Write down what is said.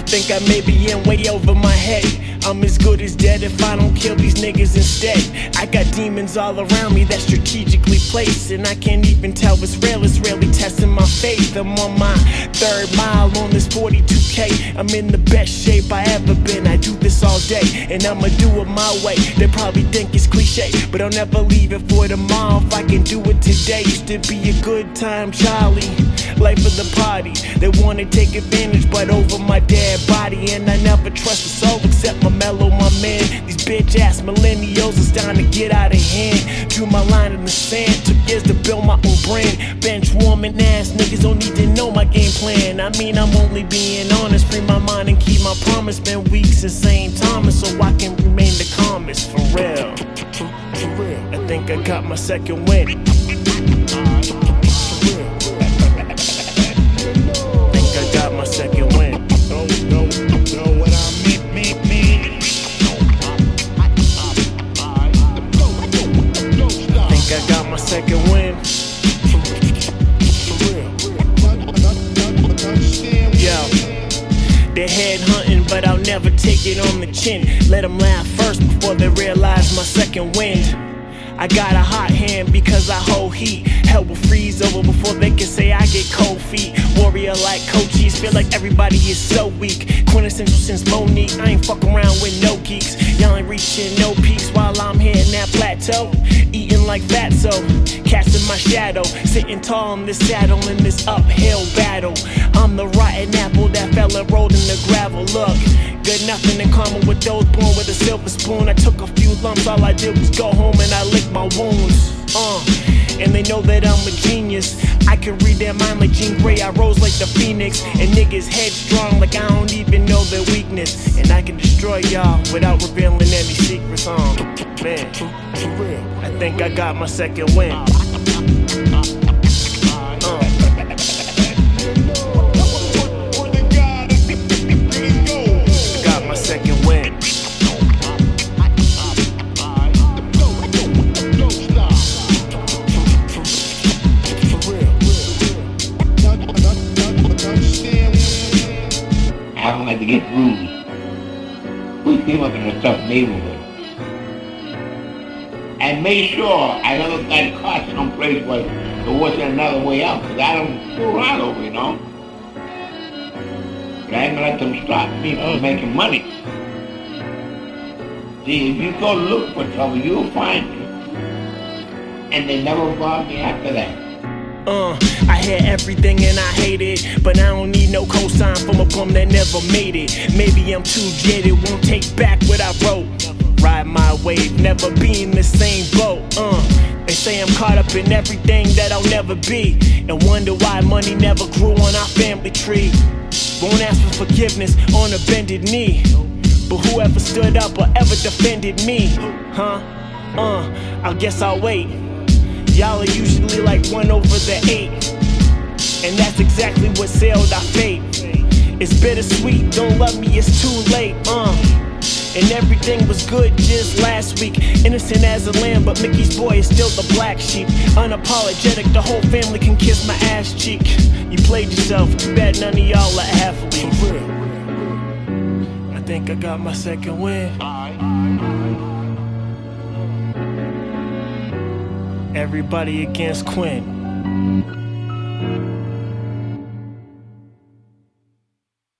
think I may be in way over my head. I'm as good as dead if I don't kill these niggas instead. I got demons all around me that strategically placed, and I can't even tell it's real. It's really testing my faith. I'm on my third mile on this 42k. I'm in the best shape I ever been. I do this all day, and I'ma do it my way. They probably think it's cliche, but I'll never leave it for tomorrow if I can do it today. Used to be a good time, Charlie. They wanna take advantage, but over my dead body. And I never trust a soul except my mellow, my man. These bitch ass millennials is starting to get out of hand. Drew my line in the sand, took years to build my own brand. Bench warming ass niggas don't need to know my game plan. I mean, I'm only being honest. Free my mind and keep my promise. Been weeks since St. Thomas, so I can remain the calmest. For real. For real. I think I got my second win. Uh-huh. My second win. Yo. They're head hunting, but I'll never take it on the chin. Let them laugh first before they realize my second wind. I got a hot hand because I hold heat. Hell will freeze over before they can say I get cold feet. Warrior like coaches, feel like everybody is so weak. Quintessential since Monique, I ain't fuck around with no geeks. Y'all ain't reaching no peaks while I'm hitting that plateau. Eating like fatso, casting my shadow. Sitting tall in this saddle in this uphill battle. I'm the rotten apple that fell and rolled in the gravel. Look, nothing in common with those born with a silver spoon. I took a few lumps, all I did was go home and I licked my wounds. Uh, and they know that I'm a genius. I can read their mind like Jean Grey. I rose like the phoenix, and niggas headstrong like I don't even know their weakness. And I can destroy y'all without revealing any secrets. Uh, man. I think I got my second win. Like to get rude. We came up in a tough neighborhood. And made sure I never got caught someplace where there wasn't another way out, because I don't fool around over, you know. But I ain't gonna let them stop me from making money. See, if you go look for trouble, you'll find it. And they never brought me after that. Uh, I hear everything and I hate it, but I don't need no cosign from a bum that never made it. Maybe I'm too jaded, won't take back what I wrote. Ride my wave, never be in the same boat. Uh, they say I'm caught up in everything that I'll never be, and wonder why money never grew on our family tree. Won't ask for forgiveness on a bended knee, but whoever stood up or ever defended me, huh? Uh, I guess I'll wait. Y'all are usually like one over the eight. And that's exactly what sealed our fate. It's bittersweet, don't love me, it's too late, uh. And everything was good just last week. Innocent as a lamb, but Mickey's boy is still the black sheep. Unapologetic, the whole family can kiss my ass cheek. You played yourself, too bad none of y'all are athletes. For real. I think I got my second win. Everybody against Quinn.